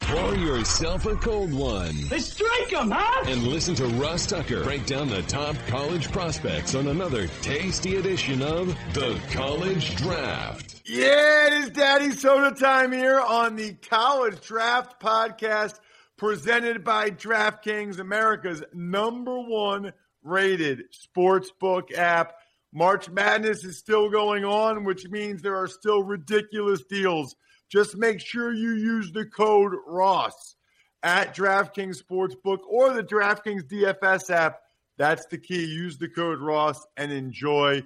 Pour yourself a cold one. Let's strike 'em, huh? And listen to Ross Tucker break down the top college prospects on another tasty edition of The College Draft. Yeah, it is Daddy Soda time here on the College Draft Podcast presented by DraftKings, America's number one rated sports book app. March Madness is still going on, which means there are still ridiculous deals. Just make sure you use the code ROSS at DraftKings Sportsbook or the DraftKings DFS app. That's the key. Use the code ROSS and enjoy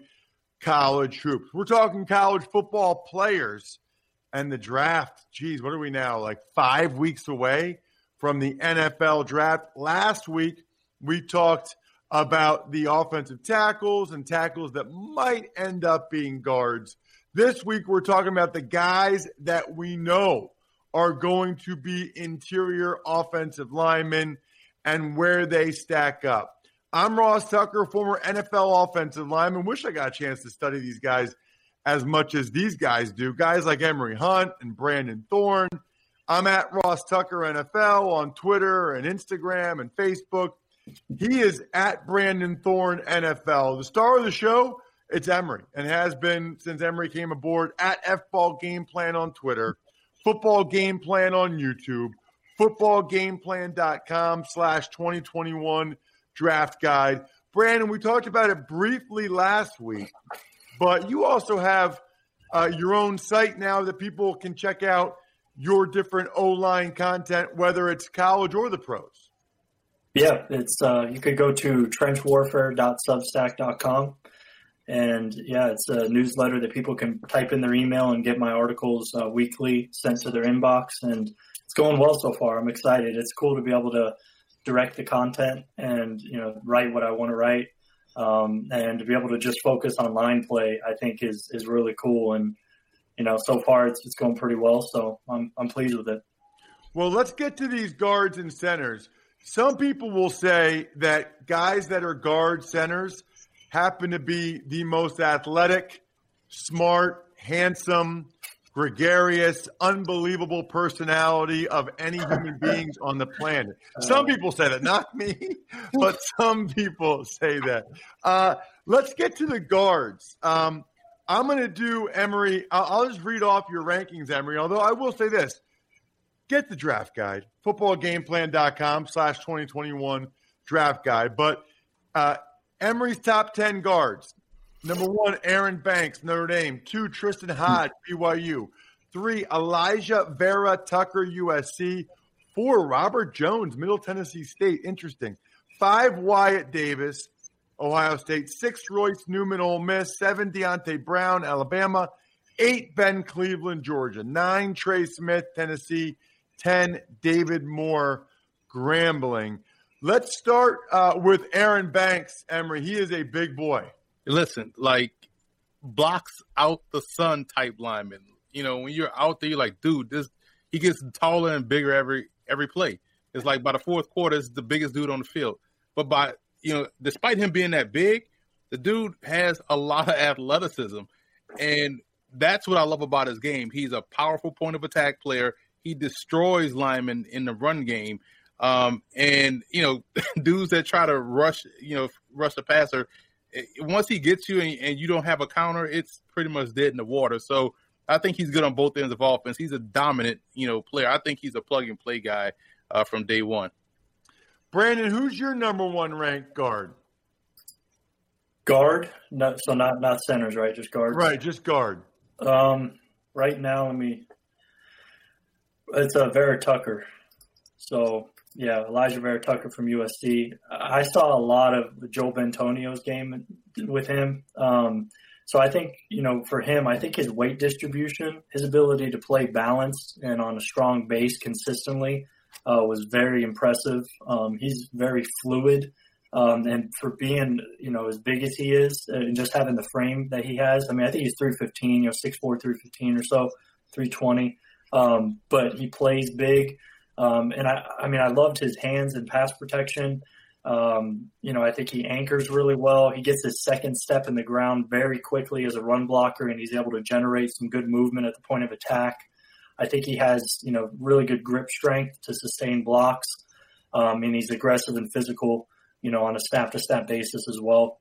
college hoops. We're talking college football players and the draft. Geez, what are we now? Like five weeks away from the NFL draft. Last week, we talked about the offensive tackles and tackles that might end up being guards. This week, we're talking about the guys that we know are going to be interior offensive linemen and where they stack up. I'm Ross Tucker, former NFL offensive lineman. Wish I got a chance to study these guys as much as these guys do. Guys like Emory Hunt and Brandon Thorn. I'm at Ross Tucker NFL on Twitter and Instagram and Facebook. He is at Brandon Thorn NFL. The star of the show, it's Emory and has been since Emory came aboard at F Ball Game Plan on Twitter, Football Game Plan on YouTube, footballgameplan.com slash 2021 draft guide. Brandon, we talked about it briefly last week, but you also have uh, your own site now that people can check out your different O line content, whether it's college or the pros. Yeah, it's uh, you could go to trenchwarfare.substack.com. And yeah, it's a newsletter that people can type in their email and get my articles uh, weekly sent to their inbox. And it's going well so far. I'm excited. It's cool to be able to direct the content and you know write what I want to write, um, and to be able to just focus on line play, I think is is really cool. And you know, so far it's it's going pretty well. So I'm I'm pleased with it. Well, let's get to these guards and centers. Some people will say that guys that are guard centers happen to be the most athletic, smart, handsome, gregarious, unbelievable personality of any human beings on the planet. Some people say that, not me, but some people say that. Uh, let's get to the guards. Um, I'm going to do Emory. I'll, I'll just read off your rankings, Emory. Although I will say this: get the draft guide, footballgameplan.com slash 2021 draft guide. But uh, Emory's top 10 guards. Number one, Aaron Banks, Notre Dame. Two, Tristen Hoge, BYU. Three, Alijah Vera Tucker, USC. Four, Robert Jones, Middle Tennessee State. Interesting. Five, Wyatt Davis, Ohio State. Six, Royce Newman, Ole Miss. Seven, Deonte Brown, Alabama. Eight, Ben Cleveland, Georgia. Nine, Trey Smith, Tennessee. Ten, David Moore, Grambling. Let's start uh, with Aaron Banks, Emory. He is a big boy. Listen, like blocks out the sun type lineman. You know, when you're out there, you're like, dude, this he gets taller and bigger every every play. It's like by the fourth quarter, it's the biggest dude on the field. But by you know, despite him being that big, the dude has a lot of athleticism, and that's what I love about his game. He's a powerful point of attack player. He destroys linemen in the run game. Um, and you know, dudes that try to rush, you know, rush the passer, once he gets you and, and, you don't have a counter, it's pretty much dead in the water. So I think he's good on both ends of offense. He's a dominant, you know, player. I think he's a plug and play guy uh, from day one. Brandon, who's your number one ranked guard? Guard, no, so not not centers, right? Just guard. Right, just guard. Um, right now, let me. It's a uh, Vera Tucker. So yeah, Alijah Vera Tucker from USC. I saw a lot of Joe Bitonio's game with him. Um, So I think, you know, for him, I think his weight distribution, his ability to play balanced and on a strong base consistently uh, was very impressive. Um, he's very fluid. Um, and for being, you know, as big as he is and just having the frame that he has, I mean, I think he's 315, you know, 6'4, 315 or so, 320. Um, but he plays big. Um, and I, I mean, I loved his hands and pass protection. Um, you know, I think he anchors really well. He gets his second step in the ground very quickly as a run blocker, and he's able to generate some good movement at the point of attack. I think he has, you know, really good grip strength to sustain blocks, um, and he's aggressive and physical, you know, on a snap to snap basis as well.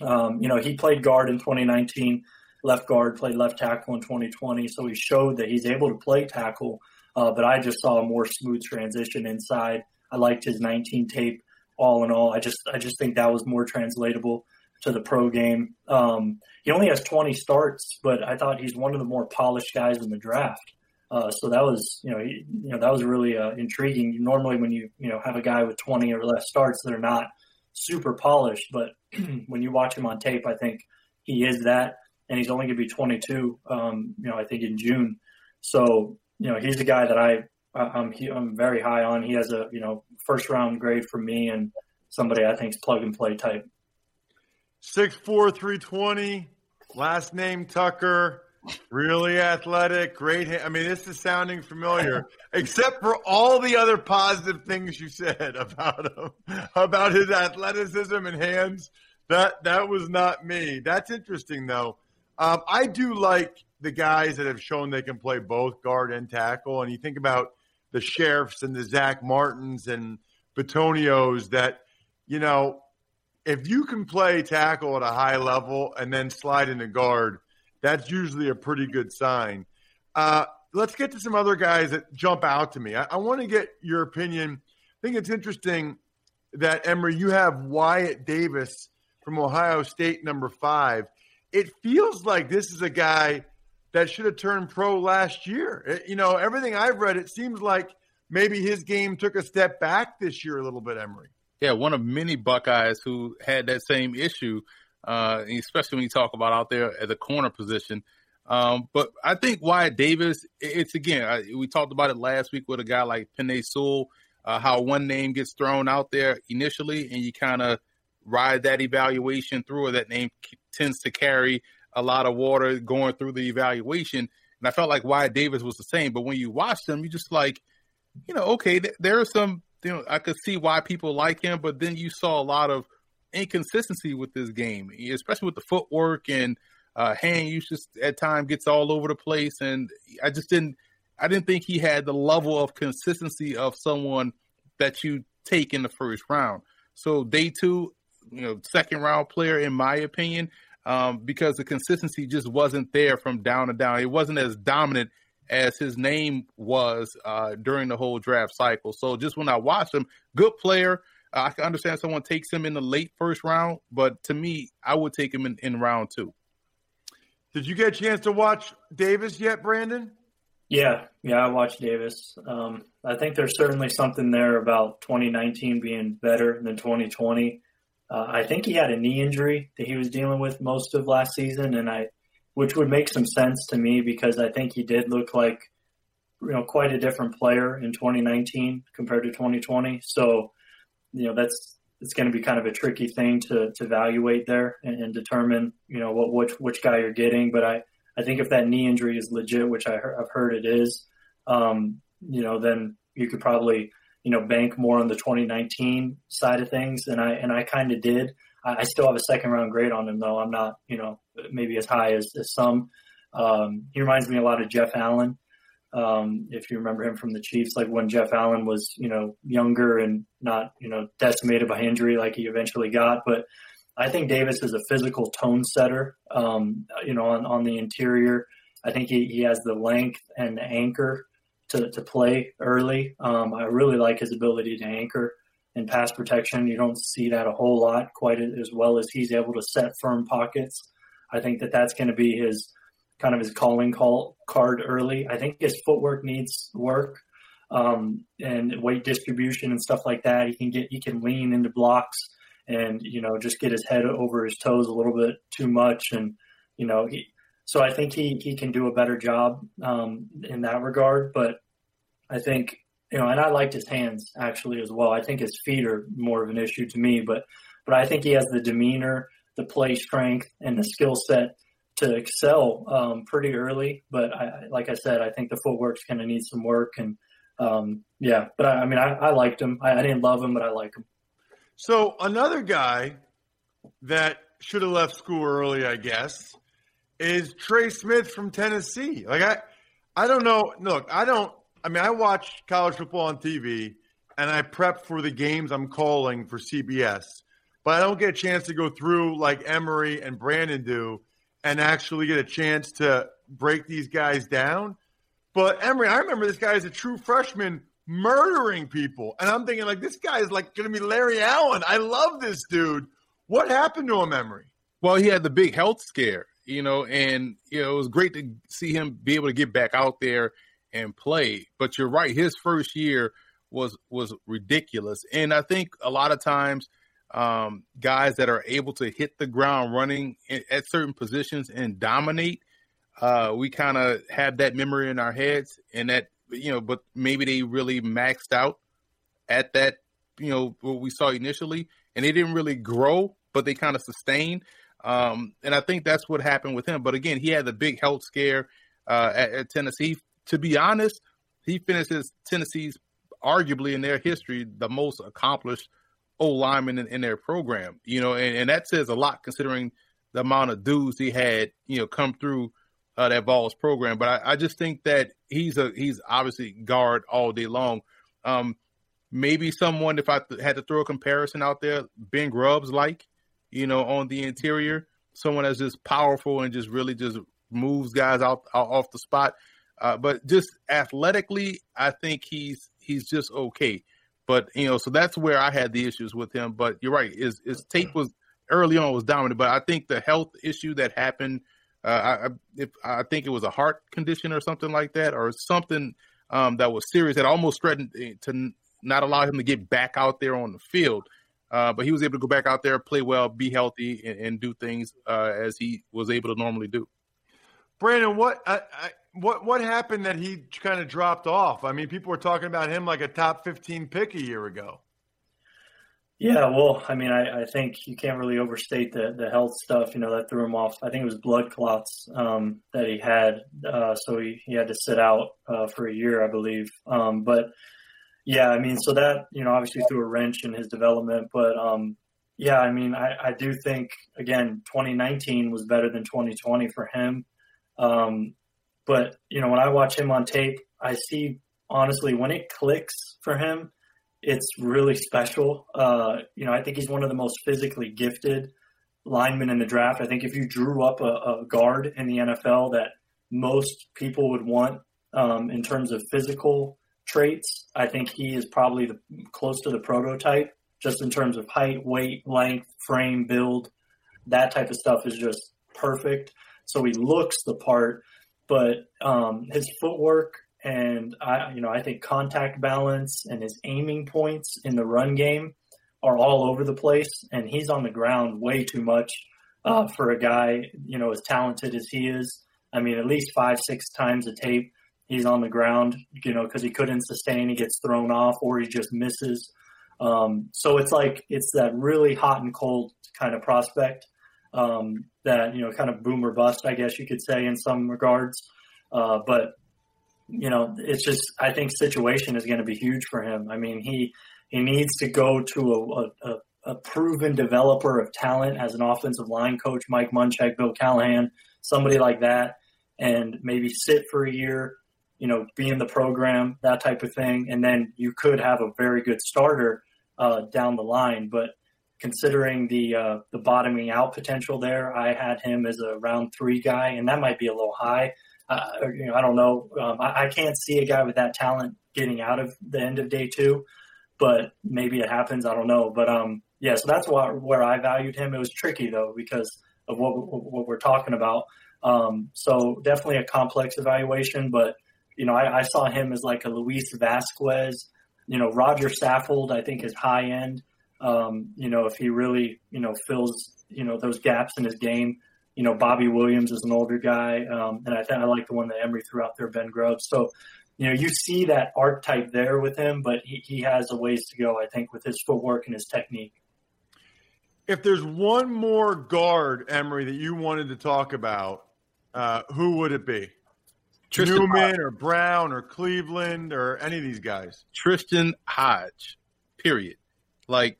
Um, you know, he played guard in 2019, left guard, played left tackle in 2020, so he showed that he's able to play tackle. Uh, but I just saw a more smooth transition inside. I liked his 19 tape all in all. I just I just think that was more translatable to the pro game. Um, he only has 20 starts, but I thought he's one of the more polished guys in the draft. Uh, so that was, you know, he, you know that was really uh, intriguing. Normally, when you you know have a guy with 20 or less starts, they're not super polished. But when you watch him on tape, I think he is that, and he's only going to be 22. Um, you know, I think in June. So you know, he's a guy that I I'm he, I'm very high on. He has a you know first round grade for me and somebody I think is plug and play type. Six four three twenty. Last name Tucker. Really athletic, great. Hand I mean, this is sounding familiar, except for all the other positive things you said about him, about his athleticism and hands. That that was not me. That's interesting, though. Um, I do like the guys that have shown they can play both guard and tackle. And you think about the Scherffs and the Zach Martins and Bitonios that, you know, if you can play tackle at a high level and then slide into guard, that's usually a pretty good sign. Uh, let's get to some other guys that jump out to me. I, I want to get your opinion. I think it's interesting that, Emory, you have Wyatt Davis from Ohio State, number five. It feels like this is a guy – that should have turned pro last year. It, you know, everything I've read, it seems like maybe his game took a step back this year a little bit, Emory. Yeah, one of many Buckeyes who had that same issue, uh, especially when you talk about out there at the corner position. Um, but I think Wyatt Davis, it's again, I, we talked about it last week with a guy like Penei Sewell, uh, how one name gets thrown out there initially, and you kind of ride that evaluation through, or that name tends to carry a lot of water going through the evaluation. And I felt like Wyatt Davis was the same. But when you watch them, you just like, you know, okay, th- there are some, you know, I could see why people like him, but then you saw a lot of inconsistency with this game, especially with the footwork and uh, hand. Just at time gets all over the place, and I just didn't, I didn't think he had the level of consistency of someone that you take in the first round. So day two, you know, second round player in my opinion um, because the consistency just wasn't there from down to down. It wasn't as dominant as his name was uh, during the whole draft cycle. So just when I watched him, good player. Uh, I can understand someone takes him in the late first round, but to me, I would take him in, in round two. Did you get a chance to watch Davis yet, Brandon? Yeah, yeah, I watched Davis. Um, I think there's certainly something there about 2019 being better than 2020. Uh, I think he had a knee injury that he was dealing with most of last season, and I, which would make some sense to me because I think he did look like, you know, quite a different player in 2019 compared to 2020. So, you know, that's it's going to be kind of a tricky thing to to evaluate there and, and determine, you know, what which which guy you're getting. But I I think if that knee injury is legit, which I, have heard it is, um, you know, then you could probably you know, bank more on the 2019 side of things, and I and I kind of did. I, I, still have a second round grade on him, though. I'm not, you know, maybe as high as, as some. Um, he reminds me a lot of Jeff Allen. Um, if you remember him from the Chiefs, like when Jeff Allen was, you know, younger and not, you know, decimated by injury like he eventually got. But I think Davis is a physical tone setter, um, you know, on, on the interior. I think he, he has the length and the anchor to, to play early. Um, I really like his ability to anchor and pass protection. You don't see that a whole lot quite as well as he's able to set firm pockets. I think that that's going to be his kind of his calling call card early. I think his footwork needs work um, and weight distribution and stuff like that. He can get he can lean into blocks and you know just get his head over his toes a little bit too much and you know, he, so I think he, he can do a better job um, in that regard. But I think, you know, and I liked his hands actually as well. I think his feet are more of an issue to me, but, but I think he has the demeanor, the play strength, and the skill set to excel um, pretty early. But I, like I said, I think the footwork's going to need some work. And um, yeah, but I, I mean, I, I, liked him. I, I didn't love him, but I like him. So another guy that should have left school early, I guess, is Trey Smith from Tennessee. Like I, I don't know. Look, I don't. I mean, I watch college football on TV, and I prep for the games I'm calling for CBS, but I don't get a chance to go through like Emory and Brandon do, and actually get a chance to break these guys down. But Emory, I remember this guy as a true freshman murdering people, and I'm thinking like this guy is like going to be Larry Allen. I love this dude. What happened to him, Emory? Well, he had the big health scare you know, and you know it was great to see him be able to get back out there and play. But you're right, his first year was was ridiculous, and I think a lot of times um, guys that are able to hit the ground running at certain positions and dominate, uh, we kind of have that memory in our heads, and that you know, but maybe they really maxed out at that, you know, what we saw initially, and they didn't really grow, but they kind of sustained. Um, and I think that's what happened with him. But again, he had the big health scare uh, at, at, Tennessee. To be honest, he finishes Tennessee's arguably in their history the most accomplished O lineman in, in, their program. You know, and, and, that says a lot considering the amount of dudes he had, you know, come through uh, that Vols program. But I, I, just think that he's a he's obviously guard all day long. Um, maybe someone, if I th- had to throw a comparison out there, Ben Grubbs like you know, on the interior. Someone that's just powerful and just really just moves guys out, out off the spot. Uh, but just athletically, I think he's he's just okay. But you know, so that's where I had the issues with him. But you're right, his his tape was early on was dominant, but I think the health issue that happened, uh, I if, I think it was a heart condition or something like that, or something um, that was serious that almost threatened to not allow him to get back out there on the field. Uh, but he was able to go back out there, play well, be healthy, and, and do things uh, as he was able to normally do. Brandon, what I, I, what what happened that he kind of dropped off? I mean, people were talking about him like a top fifteen pick a year ago. Yeah, well, I mean, I, I think you can't really overstate the the health stuff. You know, that threw him off. I think it was blood clots um, that he had, uh, so he, he had to sit out uh, for a year, I believe. Um, but yeah, I mean, so that you know obviously threw a wrench in his development, but um, yeah, I mean, I, I do think again 2019 was better than 2020 for him. Um, but you know, when I watch him on tape, I see honestly when it clicks for him, it's really special. Uh, you know, I think he's one of the most physically gifted linemen in the draft. I think if you drew up a, a guard in the NFL that most people would want um, in terms of physical traits. I think he is probably the, close to the prototype, just in terms of height, weight, length, frame, build. That type of stuff is just perfect. So he looks the part, but um, his footwork and I, you know, I think contact balance and his aiming points in the run game are all over the place, and he's on the ground way too much uh, for a guy, you know, as talented as he is. I mean, at least five, six times a tape he's on the ground, you know, because he couldn't sustain, he gets thrown off, or he just misses. Um, so it's like it's that really hot and cold kind of prospect um, that you know, kind of boom or bust, I guess you could say in some regards. Uh, but you know, it's just I think situation is going to be huge for him. I mean, he he needs to go to a, a, a proven developer of talent as an offensive line coach, Mike Munchak, Bill Callahan, somebody like that, and maybe sit for a year you know, be in the program, that type of thing, and then you could have a very good starter uh, down the line. But considering the uh, the bottoming out potential there, I had him as a round three guy, and that might be a little high. Uh, you know, I don't know. Um, I, I, can't see a guy with that talent getting out of the end of day two, but maybe it happens. I don't know. But um, yeah, so that's what, where I valued him. It was tricky though because of what what we're talking about. Um, so definitely a complex evaluation, but you know, I, I saw him as like a Louis Vasquez. You know, Roger Saffold, I think is high end. Um, you know, if he really, you know, fills, you know, those gaps in his game, You know, Bobby Williams is an older guy, um, and I think I like the one that Emory threw out there, Ben Grubbs. So, you know, you see that archetype there with him, but he, he has a ways to go, I think, with his footwork and his technique. If there's one more guard, Emory, that you wanted to talk about, uh, who would it be? Tristen Newman Hoge. or Brown or Cleveland or any of these guys? Tristen Hoge, period. Like,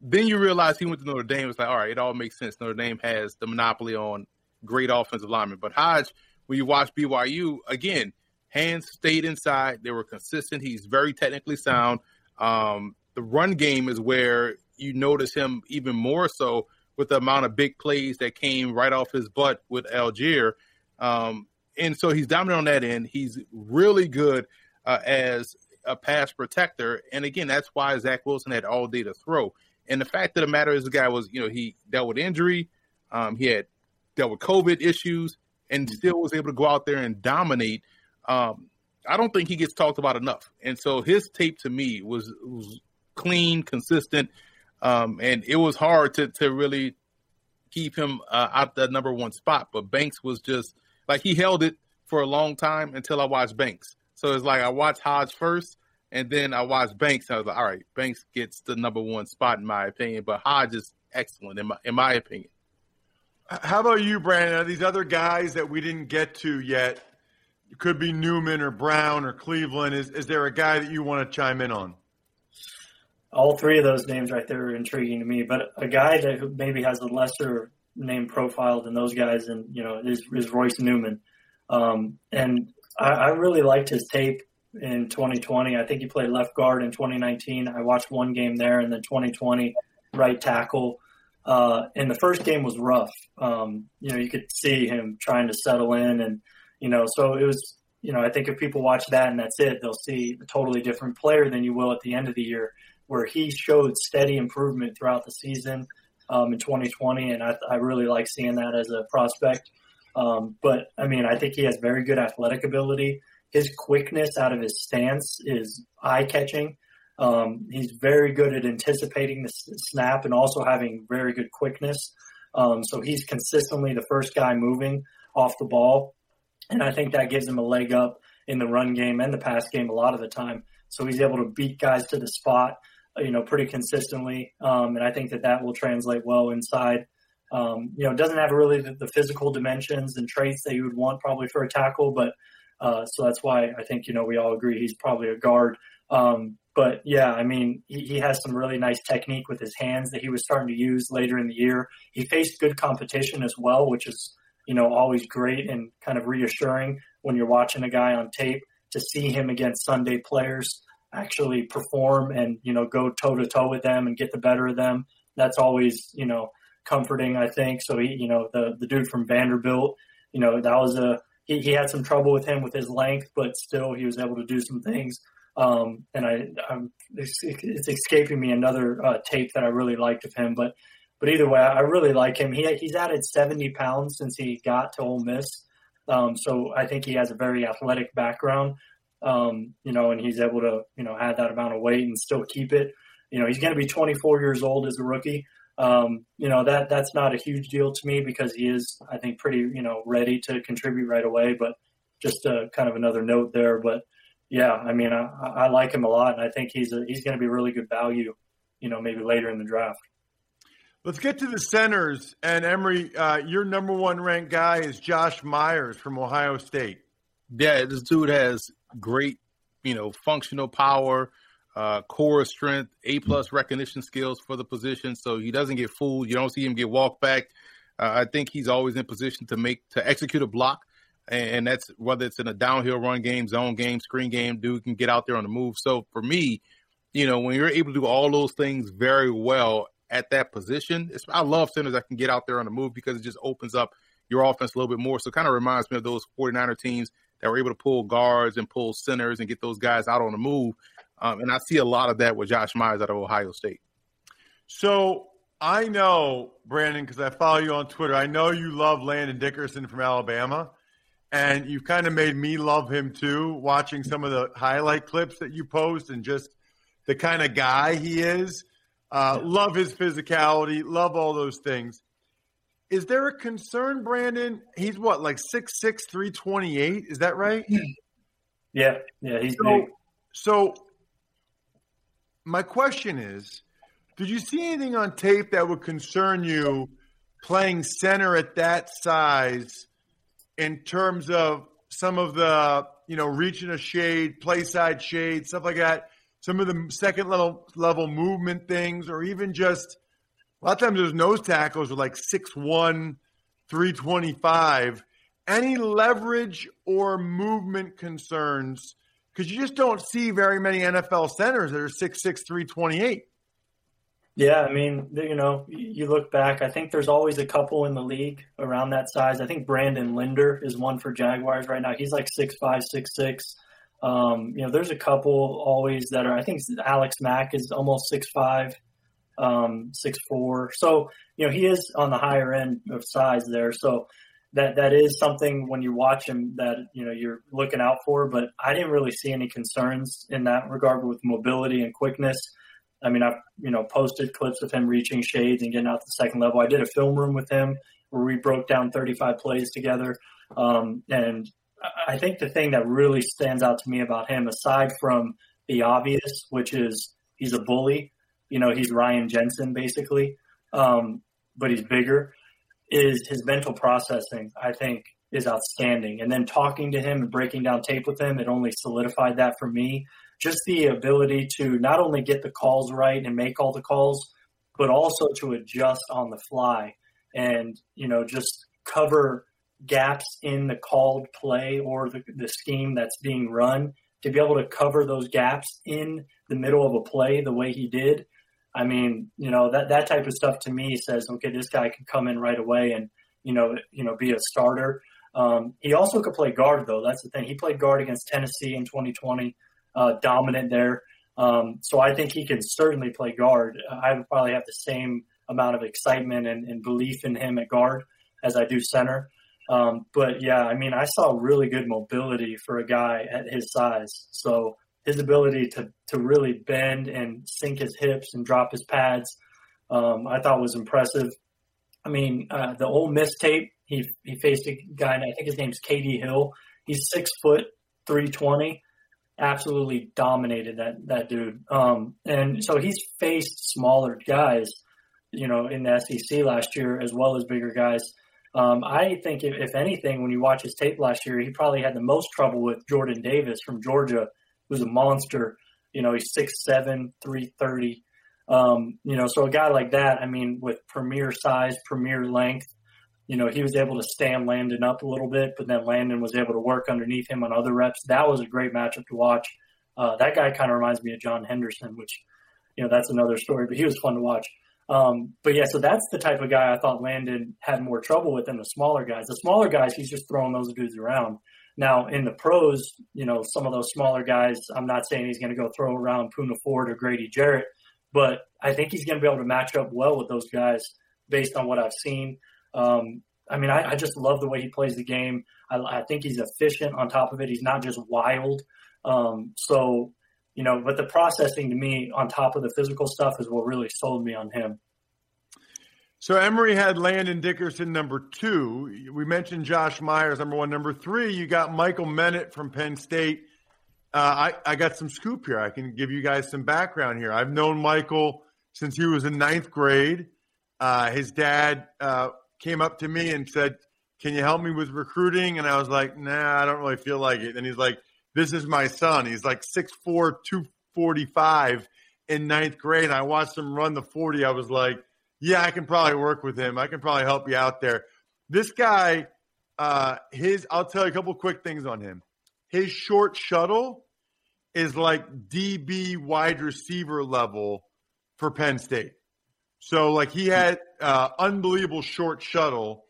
then you realize he went to Notre Dame. It's like, all right, it all makes sense. Notre Dame has the monopoly on great offensive linemen. But Hoge, when you watch BYU, again, hands stayed inside. They were consistent. He's very technically sound. Um, the run game is where you notice him even more so with the amount of big plays that came right off his butt with Allgeier. Um, and so he's dominant on that end. He's really good uh, as a pass protector. And again, that's why Zach Wilson had all day to throw. And the fact of the matter is, the guy was, you know, he dealt with injury, um, he had dealt with COVID issues, and still was able to go out there and dominate. Um, I don't think he gets talked about enough. And so his tape to me was, was clean, consistent, um, and it was hard to to really keep him uh, out the number one spot. But Banks was just like he held it for a long time until I watched Banks. So it's like I watched Hoge first, and then I watched Banks. I was like, all right, Banks gets the number one spot in my opinion, but Hoge is excellent in my in my opinion. How about you, Brandon? Are these other guys that we didn't get to yet? It could be Newman or Brown or Cleveland. Is is there a guy that you want to chime in on? All three of those names right there are intriguing to me, but a guy that maybe has a lesser name profile than those guys, and you know, is, is Royce Newman. Um, and I, I really liked his tape in 2020. I think he played left guard in 2019. I watched one game there, and then 2020 right tackle. Uh, and the first game was rough. Um, you know, you could see him trying to settle in, and you know, so it was. You know, I think if people watch that and that's it, they'll see a totally different player than you will at the end of the year, where he showed steady improvement throughout the season um, in 2020, and I, I, really like seeing that as a prospect. Um, but I mean, I think he has very good athletic ability. His quickness out of his stance is eye catching. Um, he's very good at anticipating the snap and also having very good quickness. Um, so he's consistently the first guy moving off the ball. And I think that gives him a leg up in the run game and the pass game a lot of the time. So he's able to beat guys to the spot you know, pretty consistently. Um, and I think that that will translate well inside. Um, you know, doesn't have really the, the, physical dimensions and traits that you would want probably for a tackle, but uh, so that's why I think you know we all agree he's probably a guard. Um, but yeah, I mean, he, he, has some really nice technique with his hands that he was starting to use later in the year. He faced good competition as well, which is you know always great and kind of reassuring when you're watching a guy on tape to see him against Sunday players actually perform and you know go toe to toe with them and get the better of them. That's always you know comforting. I think so. He you know the the dude from Vanderbilt, you know that was a he, he had some trouble with him with his length, but still he was able to do some things. Um, and I I'm, it's, it's, escaping me another uh, tape that I really liked of him, but but either way, I really like him. He he's added 70 pounds since he got to Ole Miss. Um, so I think he has a very athletic background um, you know, and he's able to, you know, have that amount of weight and still keep it. You know, he's going to be 24 years old as a rookie. Um, you know, that that's not a huge deal to me because he is, I think, pretty, you know, ready to contribute right away. But just a, kind of another note there. But yeah, I mean, I, I like him a lot, and I think he's a, he's going to be really good value. You know, maybe later in the draft. Let's get to the centers. And Emory, uh, your number one ranked guy is Josh Myers from Ohio State. Yeah, this dude has great, you know, functional power, uh, core strength, A plus recognition skills for the position. So he doesn't get fooled. You don't see him get walked back. Uh, I think he's always in position to make to execute a block, and, and, that's whether it's in a downhill run game, zone game, screen game. Dude can get out there on the move. So for me, you know, when you're able to do all those things very well at that position, I love centers that can get out there on the move because it just opens up your offense a little bit more. So kind of reminds me of those 49er teams that were able to pull guards and pull centers and get those guys out on the move. Um, and I see a lot of that with Josh Myers out of Ohio State. So I know, Brandon, because I follow you on Twitter, I know you love Landon Dickerson from Alabama. And you've kind of made me love him too, watching some of the highlight clips that you post and just the kind of guy he is. Uh, love his physicality, love all those things. Is there a concern, Brandon? He's what, like 6'6, 328? Is that right? Yeah, yeah, he's so, big. So, my question is Did you see anything on tape that would concern you playing center at that size in terms of some of the, you know, reaching a shade, play side shade, stuff like that? Some of the second level level movement things, or even just a lot of times those nose tackles are like 6'1, 325. Any leverage or movement concerns? Because you just don't see very many NFL centers that are 6'6, 328. Yeah, I mean, you know, you look back, I think there's always a couple in the league around that size. I think Brandon Linder is one for Jaguars right now. He's like six five, six six. Um, you know, there's a couple always that are. I think Alex Mack is almost six five, um, six four. So you know, he is on the higher end of size there. So that that is something when you watch him that you know you're looking out for. But I didn't really see any concerns in that regard with mobility and quickness. I mean, I've you know posted clips of him reaching shades and getting out to the second level. I did a film room with him where we broke down 35 plays together, um, and I think the thing that really stands out to me about him, aside from the obvious, which is he's a bully, you know, he's Ryan Jensen basically, um, but he's bigger, is his mental processing, I think, is outstanding. And then talking to him and breaking down tape with him, it only solidified that for me. Just the ability to not only get the calls right and make all the calls, but also to adjust on the fly and, you know, just cover gaps in the called play or the, the scheme that's being run to be able to cover those gaps in the middle of a play the way he did. I mean, you know, that, that type of stuff to me says, okay, this guy can come in right away and, you know, you know, be a starter. Um, he also could play guard though. That's the thing. He played guard against Tennessee in 2020, uh, dominant there. Um, so I think he can certainly play guard. I would probably have the same amount of excitement and, and belief in him at guard as I do center. Um, but yeah, I mean, I saw really good mobility for a guy at his size. So his ability to to really bend and sink his hips and drop his pads, um, I thought was impressive. I mean, uh, the Ole Miss tape, he he faced a guy, I think his name's KD Hill. He's six foot three twenty, absolutely dominated that that dude. Um, and so he's faced smaller guys, you know, in the SEC last year as well as bigger guys. Um, I think, if, if, anything, when you watch his tape last year, he probably had the most trouble with Jordan Davis from Georgia, who's a monster. You know, he's 6'7, 330. Um, you know, so a guy like that, I mean, with premier size, premier length, you know, he was able to stand Landon up a little bit, but then Landon was able to work underneath him on other reps. That was a great matchup to watch. Uh, that guy kind of reminds me of John Henderson, which, you know, that's another story, but he was fun to watch. Um, but yeah, so that's the type of guy I thought Landon had more trouble with than the smaller guys. The smaller guys, he's just throwing those dudes around. Now in the pros, you know, some of those smaller guys, I'm not saying he's going to go throw around Poona Ford or Grady Jarrett, but I think he's going to be able to match up well with those guys based on what I've seen. Um, I mean, I, I, just love the way he plays the game. I, I, think he's efficient on top of it. He's not just wild. Um, so you know, but the processing to me on top of the physical stuff is what really sold me on him. So Emory had Landon Dickerson number two. We mentioned Josh Myers number one. Number three, you got Michael Menet from Penn State. Uh, I, I got some scoop here. I can give you guys some background here. I've known Michael since he was in ninth grade. Uh, his dad uh, came up to me and said, "Can you help me with recruiting?" And I was like, "Nah, I don't really feel like it." And he's like, this is my son. He's like 6'4, 245 in ninth grade. I watched him run the 40. I was like, yeah, I can probably work with him. I can probably help you out there. This guy, uh, his, I'll tell you a couple quick things on him. His short shuttle is like DB wide receiver level for Penn State. So, like, he had uh, unbelievable short shuttle.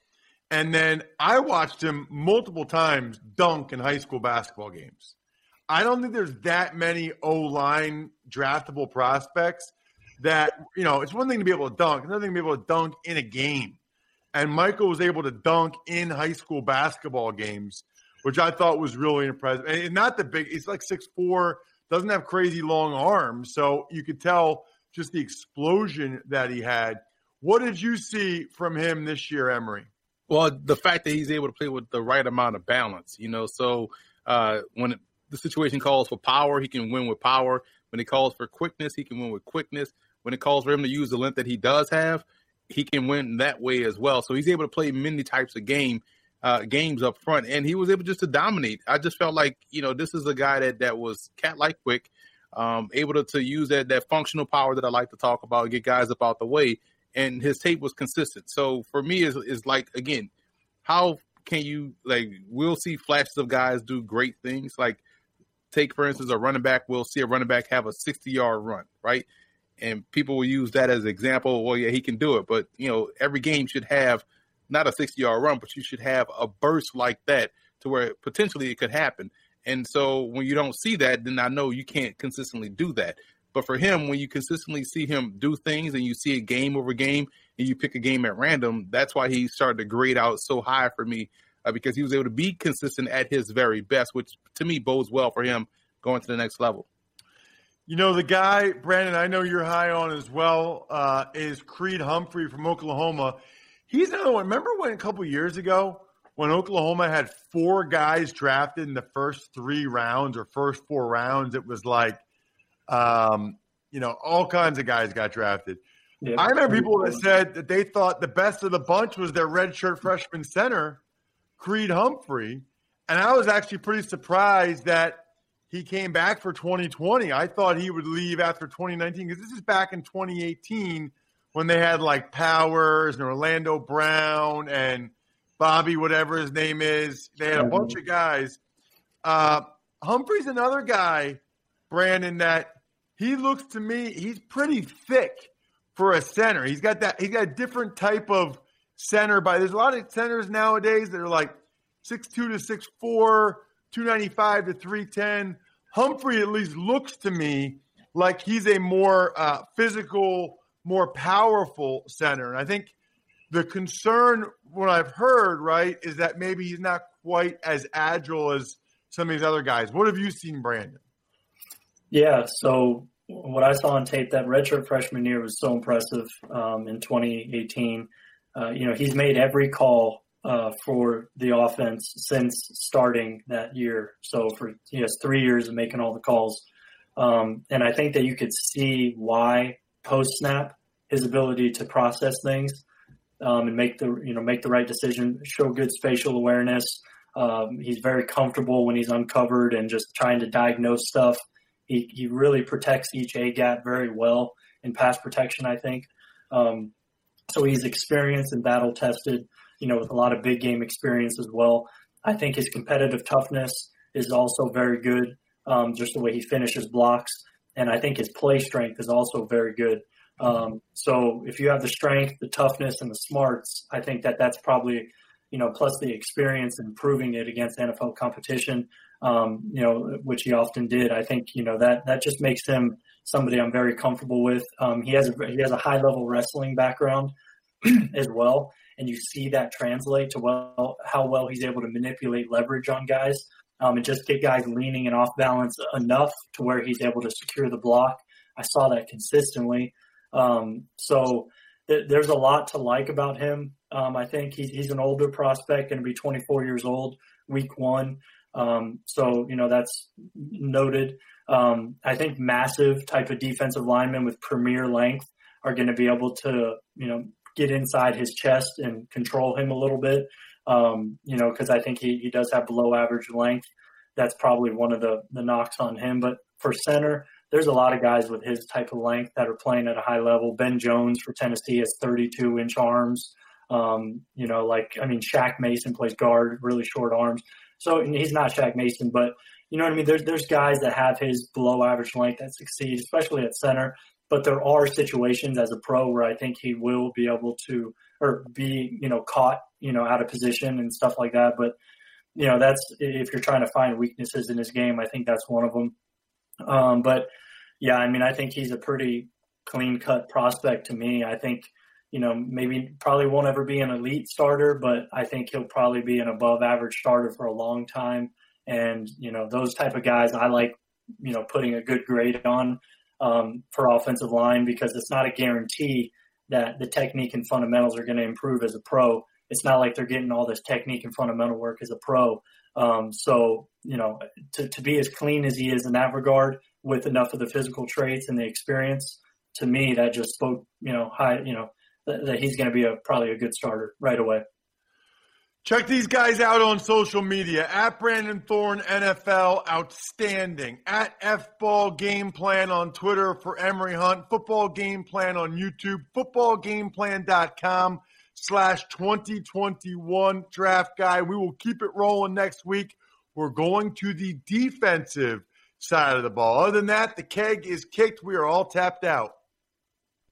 And then I watched him multiple times dunk in high school basketball games. I don't think there's that many O line draftable prospects that, you know, it's one thing to be able to dunk, another thing to be able to dunk in a game. And Michael was able to dunk in high school basketball games, which I thought was really impressive. And not the big, he's like six four, doesn't have crazy long arms. So you could tell just the explosion that he had. What did you see from him this year, Emory? Well, the fact that he's able to play with the right amount of balance, you know, so uh, when it, the situation calls for power, he can win with power. When it calls for quickness, he can win with quickness. When it calls for him to use the length that he does have, he can win that way as well. So he's able to play many types of game uh, games up front, and he was able just to dominate. I just felt like you know this is a guy that that was cat like quick, um, able to, to use that that functional power that I like to talk about, get guys up out the way, and his tape was consistent. So for me, is is like again, how can you like? We'll see flashes of guys do great things. Like take for instance a running back. We'll see a running back have a sixty yard run, right? And people will use that as an example. Well, yeah, he can do it, but you know, every game should have not a 60 yard run, but you should have a burst like that to where potentially it could happen. And so when you don't see that, then I know you can't consistently do that. But for him, when you consistently see him do things and you see a game over game and you pick a game at random, that's why he started to grade out so high for me uh, because he was able to be consistent at his very best, which to me bodes well for him going to the next level. You know, the guy, Brandon, I know you're high on as well, uh, is Creed Humphrey from Oklahoma. He's another one. Remember when a couple years ago when Oklahoma had four guys drafted in the first three rounds or first four rounds? It was like, um, you know, all kinds of guys got drafted. Yeah. I remember people that said that they thought the best of the bunch was their redshirt freshman center, Creed Humphrey. And I was actually pretty surprised that he came back for 2020. I thought he would leave after 2019 because this is back in 2018 when they had like Powers and Orlando Brown and Bobby, whatever his name is. They had a bunch of guys. Uh, Humphrey's another guy, Brandon, that he looks to me, he's pretty thick for a center. He's got that, he's got a different type of center. By there's a lot of centers nowadays that are like six two to six four, 295 to 310. Humphrey at least looks to me like he's a more uh, physical, more powerful center. And I think the concern, what I've heard, right, is that maybe he's not quite as agile as some of these other guys. What have you seen, Brandon? Yeah, so what I saw on tape, that redshirt freshman year was so impressive um, in 2018. Uh, you know, he's made every call uh, for the offense since starting that year. So for he has three years of making all the calls, um, and I think that you could see why post snap his ability to process things um, and make the you know make the right decision, show good spatial awareness. Um, he's very comfortable when he's uncovered and just trying to diagnose stuff. He he really protects each A gap very well in pass protection. I think. Um, so he's experienced and battle tested, you know, with a lot of big game experience as well. I think his competitive toughness is also very good, um, just the way he finishes blocks. And I think his play strength is also very good. Um, so if you have the strength, the toughness, and the smarts, I think that that's probably, you know, plus the experience and proving it against NFL competition, um, you know, which he often did. I think you know that that just makes him somebody I'm very comfortable with. Um, he has a, he has a high level wrestling background as well, and you see that translate to well how well he's able to manipulate leverage on guys. Um, and just get guys leaning and off balance enough to where he's able to secure the block. I saw that consistently. Um, so th- there's a lot to like about him. Um, I think he's, he's an older prospect, going to be 24 years old, week one. Um, so, you know, that's noted. Um, I think massive type of defensive linemen with premier length are going to be able to, you know, get inside his chest and control him a little bit. Um, you know, because I think he, he does have below average length. That's probably one of the, the knocks on him. But for center, there's a lot of guys with his type of length that are playing at a high level. Ben Jones for Tennessee has 32 inch arms. Um, you know, like I mean, Shaq Mason plays guard, really short arms. So he's not Shaq Mason, but you know what I mean. There's there's guys that have his below average length that succeed, especially at center. But there are situations as a pro where I think he will be able to or be you know caught you know out of position and stuff like that. But you know that's if you're trying to find weaknesses in his game, I think that's one of them. Um, but yeah, I mean, I think he's a pretty clean cut prospect to me. I think, you know, maybe probably won't ever be an elite starter, but I think he'll probably be an above average starter for a long time. And, you know, those type of guys I like, you know, putting a good grade on um, for offensive line because it's not a guarantee that the technique and fundamentals are going to improve as a pro. It's not like they're getting all this technique and fundamental work as a pro. Um, so, you know, to, to be as clean as he is in that regard with enough of the physical traits and the experience, to me, that just spoke, you know, high, you know, that, he's going to be a probably a good starter right away. Check these guys out on social media at Brandon Thorn NFL, outstanding. At F Ball Game Plan on Twitter for Emory Hunt, Football Game Plan on YouTube, footballgameplan.com slash 2021 draft guy. We will keep it rolling next week. We're going to the defensive side of the ball. Other than that, the keg is kicked. We are all tapped out.